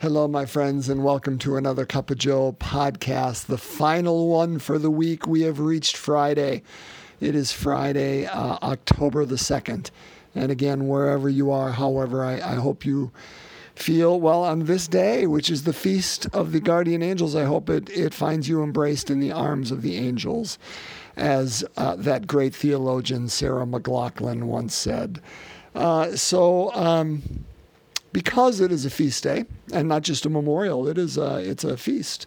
Hello, my friends, and welcome to another Cup of Joe podcast, the final one for the week. We have reached Friday. It is Friday, uh, October the 2nd. And again, wherever you are, however, I, I hope you feel well on this day, which is the feast of the guardian angels. I hope it, it finds you embraced in the arms of the angels, as uh, that great theologian Sarah McLachlan once said. Uh, so, um, because it is a feast day and not just a memorial, it is a, it's a feast.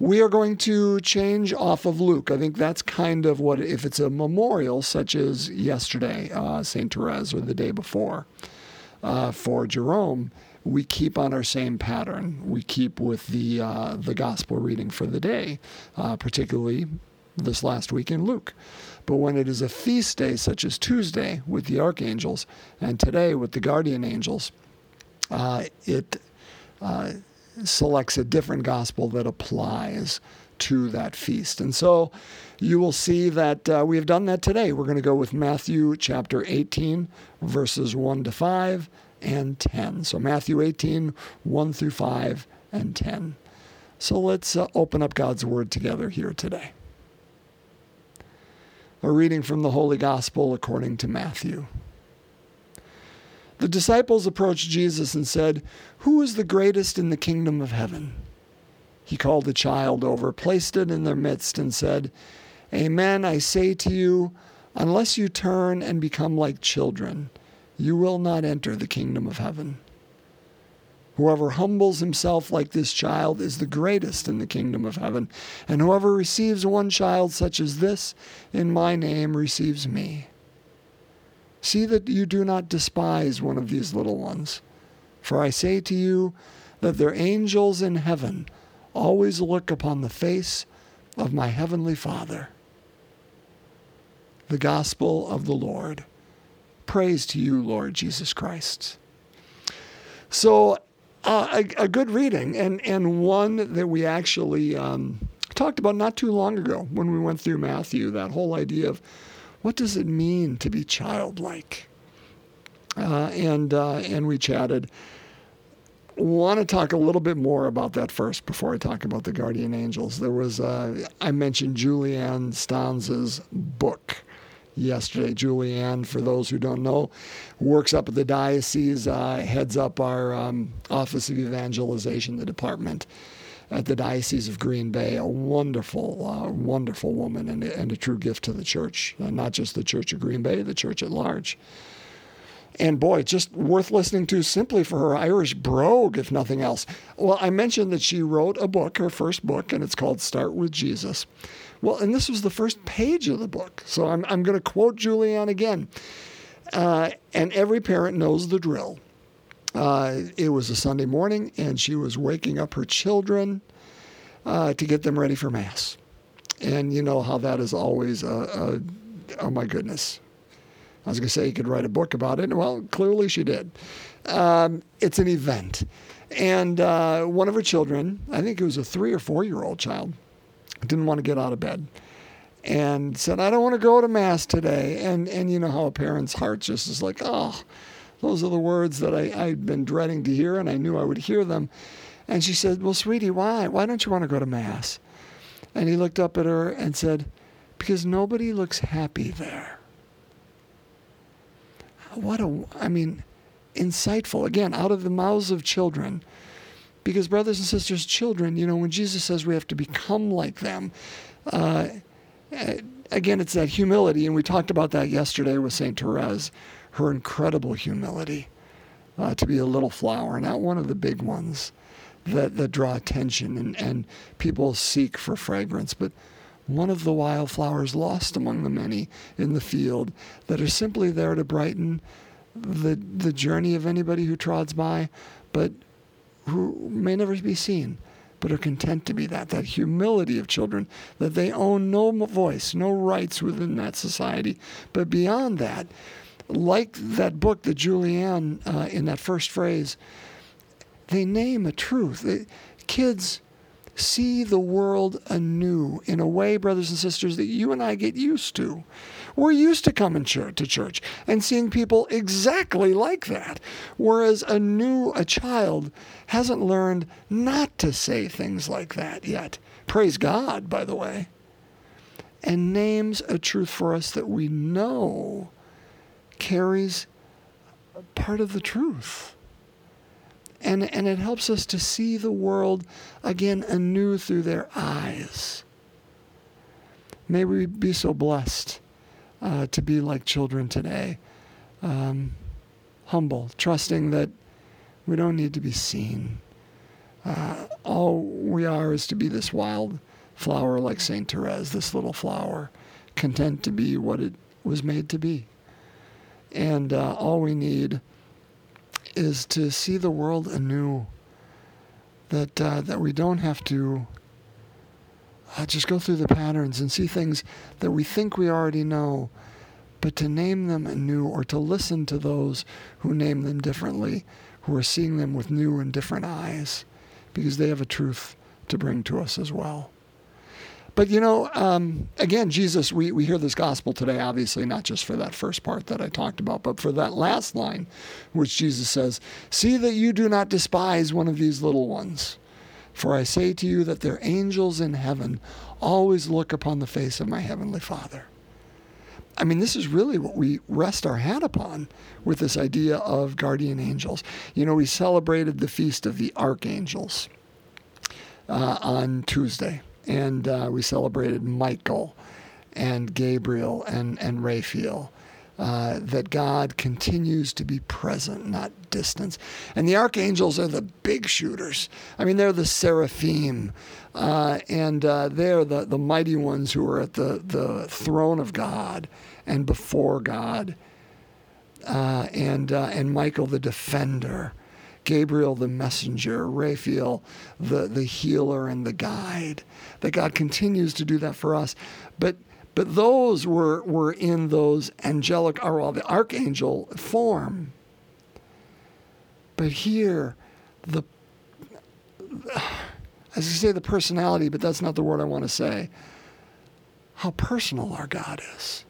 We are going to change off of Luke. I think that's kind of what, if it's a memorial, such as yesterday, uh, St. Therese, or the day before uh, for Jerome, we keep on our same pattern. We keep with the, uh, the gospel reading for the day, uh, particularly this last week in Luke. But when it is a feast day, such as Tuesday with the archangels, and today with the guardian angels, it uh, selects a different gospel that applies to that feast. And so you will see that uh, we have done that today. We're going to go with Matthew chapter 18, verses 1 to 5 and 10. So Matthew 18, 1 through 5 and 10. So let's uh, open up God's Word together here today. A reading from the Holy Gospel according to Matthew. The disciples approached Jesus and said, Who is the greatest in the kingdom of heaven? He called the child over, placed it in their midst, and said, Amen, I say to you, unless you turn and become like children, you will not enter the kingdom of heaven. Whoever humbles himself like this child is the greatest in the kingdom of heaven, and whoever receives one child such as this in my name receives me. See that you do not despise one of these little ones. For I say to you that their angels in heaven always look upon the face of my heavenly Father. The Gospel of the Lord. Praise to you, Lord Jesus Christ. So, uh, a, a, good reading, and, and one that we actually um, talked about not too long ago when we went through Matthew, that whole idea of what does it mean to be childlike? Uh, and uh, and we chatted. Want to talk a little bit more about that first before I talk about the guardian angels. There was uh, I mentioned Julianne Stanz's book yesterday. Julianne, for those who don't know, works up at the diocese, uh, heads up our um, Office of Evangelization, the department at the Diocese of Green Bay, a wonderful, uh, wonderful woman and, and, a true gift to the church, uh, not just the Church of Green Bay, the church at large. And boy, just worth listening to simply for her Irish brogue, if nothing else. Well, I mentioned that she wrote a book, her first book, and it's called Start with Jesus. Well, and this was the first page of the book. So I'm, I'm going to quote Julianne again. Uh, and every parent knows the drill. Uh, it was a Sunday morning, and she was waking up her children uh, to get them ready for Mass. And you know how that is always, a, a, oh my goodness. I was going to say you could write a book about it. Well, clearly she did. Um, it's an event. And uh, one of her children, I think it was a three or four year old child, didn't want to get out of bed and said, I don't want to go to Mass today. And, and you know how a parent's heart just is like, oh, those are the words that I, I'd been dreading to hear, and I knew I would hear them. And she said, Well, sweetie, why? Why don't you want to go to Mass? And he looked up at her and said, Because nobody looks happy there. What a, I mean, insightful. Again, out of the mouths of children. Because, brothers and sisters, children, you know, when Jesus says we have to become like them, uh, again, it's that humility. And we talked about that yesterday with St. Therese her incredible humility uh, to be a little flower, not one of the big ones that, that draw attention and, and people seek for fragrance, but one of the wildflowers lost among the many in the field that are simply there to brighten the, the journey of anybody who trods by, but who may never be seen, but are content to be that. That humility of children, that they own no voice, no rights within that society. But beyond that, like that book that Julianne, uh, in that first phrase, they name a truth. They, kids see the world anew in a way, brothers and sisters, that you and I get used to. We're used to coming to church and seeing people exactly like that. Whereas a new, a child hasn't learned not to say things like that yet. Praise God, by the way. And names a truth for us that we know carries part of the truth. And, and it helps us to see the world again anew through their eyes. May we be so blessed uh, to be like children today, um, humble, trusting that we don't need to be seen. Uh, all we are is to be this wild flower like St. Therese, this little flower, content to be what it was made to be. And uh, all we need is to see the world anew. That uh, that we don't have to uh, just go through the patterns and see things that we think we already know, but to name them anew or to listen to those who name them differently, who are seeing them with new and different eyes, because they have a truth to bring to us as well. But you know, um, again, Jesus, we, we hear this gospel today, obviously, not just for that first part that I talked about, but for that last line, which Jesus says, See that you do not despise one of these little ones. For I say to you that their angels in heaven always look upon the face of my heavenly Father. I mean, this is really what we rest our hat upon with this idea of guardian angels. You know, we celebrated the feast of the archangels uh, on Tuesday and uh, we celebrated Michael and Gabriel and, and Raphael. Uh, that God continues to be present, not distance. And the archangels are the big shooters. I mean, they're the seraphim, uh, and uh, they're the, the mighty ones who are at the, the throne of God and before God. Uh, and, uh, and Michael, the defender. Gabriel the messenger, Raphael the, the healer and the guide. That God continues to do that for us. But but those were were in those angelic or well, the archangel form. But here, the as I say the personality, but that's not the word I want to say. How personal our God is.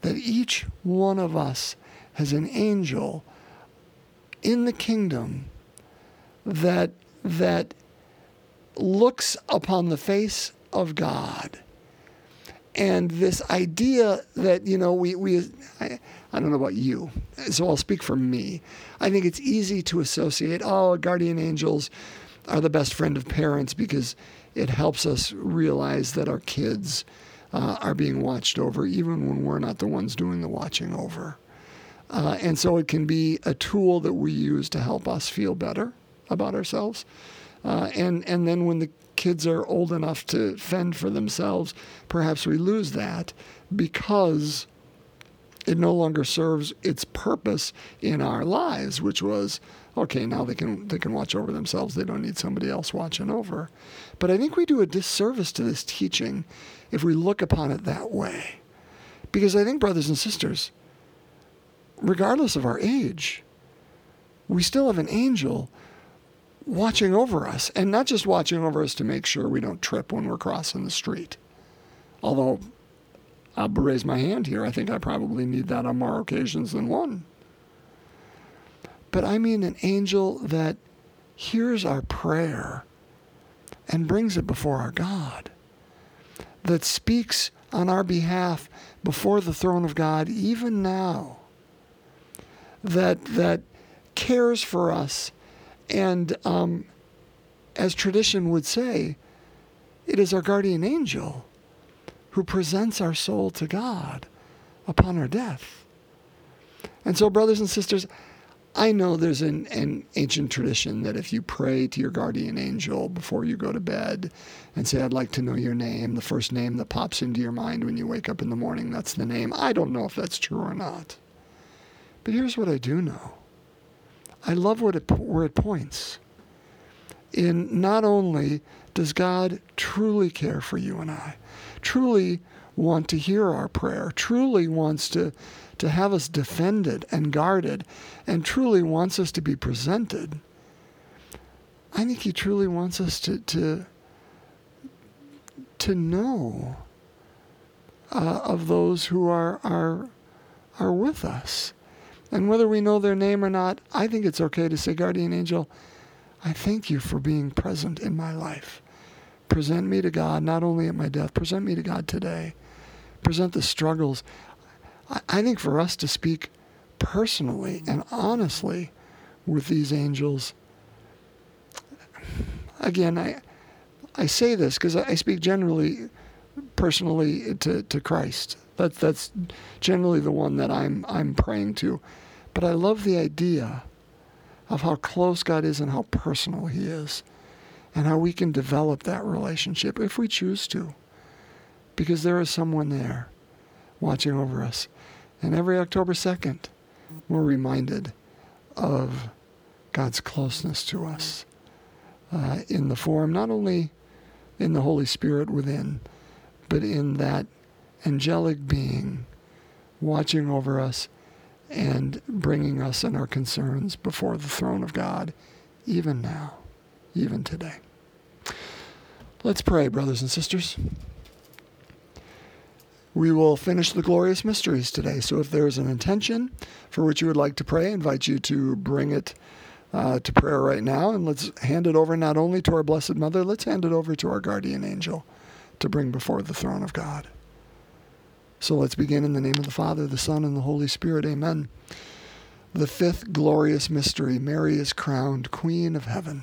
That each one of us has an angel in the kingdom that that looks upon the face of God. And this idea that, you know, we, we I, I don't know about you, so I'll speak for me. I think it's easy to associate, oh, guardian angels are the best friend of parents because it helps us realize that our kids uh, are being watched over, even when we're not the ones doing the watching over. Uh, and so it can be a tool that we use to help us feel better about ourselves. Uh, and, and then when the kids are old enough to fend for themselves, perhaps we lose that because it no longer serves its purpose in our lives, which was okay, now they can they can watch over themselves. They don't need somebody else watching over. But I think we do a disservice to this teaching if we look upon it that way. Because I think, brothers and sisters, regardless of our age, we still have an angel watching over us, and not just watching over us to make sure we don't trip when we're crossing the street. Although I'll raise my hand here, I think I probably need that on more occasions than one. But I mean an angel that hears our prayer and brings it before our God, that speaks on our behalf before the throne of God even now that that cares for us, and um, as tradition would say, it is our guardian angel who presents our soul to God upon our death. And so, brothers and sisters, I know there's an, an, ancient tradition that if you pray to your guardian angel before you go to bed and say, I'd like to know your name, the first name that pops into your mind when you wake up in the morning, that's the name. I don't know if that's true or not. But here's what I do know I love what it, where it points. In not only does God truly care for you and I, truly want to hear our prayer, truly wants to, to have us defended and guarded, and truly wants us to be presented, I think He truly wants us to, to, to know uh, of those who are, are, are with us. And whether we know their name or not, I think it's okay to say, Guardian Angel, I thank you for being present in my life. Present me to God, not only at my death, present me to God today. Present the struggles. I, think for us to speak personally and honestly with these angels, again, I, I say this because I speak generally, personally to, to Christ. That, that's generally the one that I'm, I'm praying to. But I love the idea of how close God is and how personal He is, and how we can develop that relationship if we choose to. Because there is someone there watching over us. And every October 2nd, we're reminded of God's closeness to us uh, in the form not only in the Holy Spirit within, but in that angelic being watching over us and bringing us and our concerns before the throne of God, even now, even today. Let's pray, brothers and sisters. We will finish the glorious mysteries today. So if there's an intention for which you would like to pray, I invite you to bring it uh, to prayer right now. And let's hand it over not only to our Blessed Mother, let's hand it over to our guardian angel to bring before the throne of God. So let's begin in the name of the Father, the Son, and the Holy Spirit. Amen. The fifth glorious mystery Mary is crowned Queen of Heaven.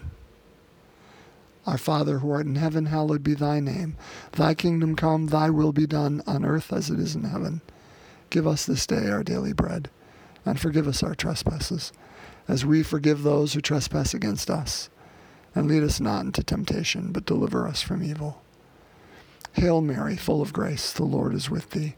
Our Father who art in heaven, hallowed be thy name. Thy kingdom come, thy will be done on earth as it is in heaven. Give us this day our daily bread, and forgive us our trespasses as we forgive those who trespass against us. And lead us not into temptation, but deliver us from evil. Hail Mary, full of grace, the Lord is with thee.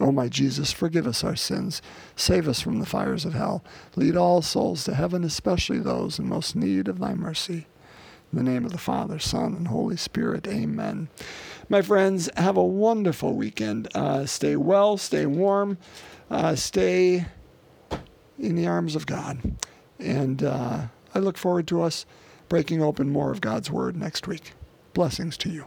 O my Jesus, forgive us our sins, save us from the fires of hell, lead all souls to heaven, especially those in most need of thy mercy. In the name of the Father, Son, and Holy Spirit, amen. My friends, have a wonderful weekend. Uh, stay well, stay warm, uh, stay in the arms of God. And uh, I look forward to us breaking open more of God's Word next week. Blessings to you.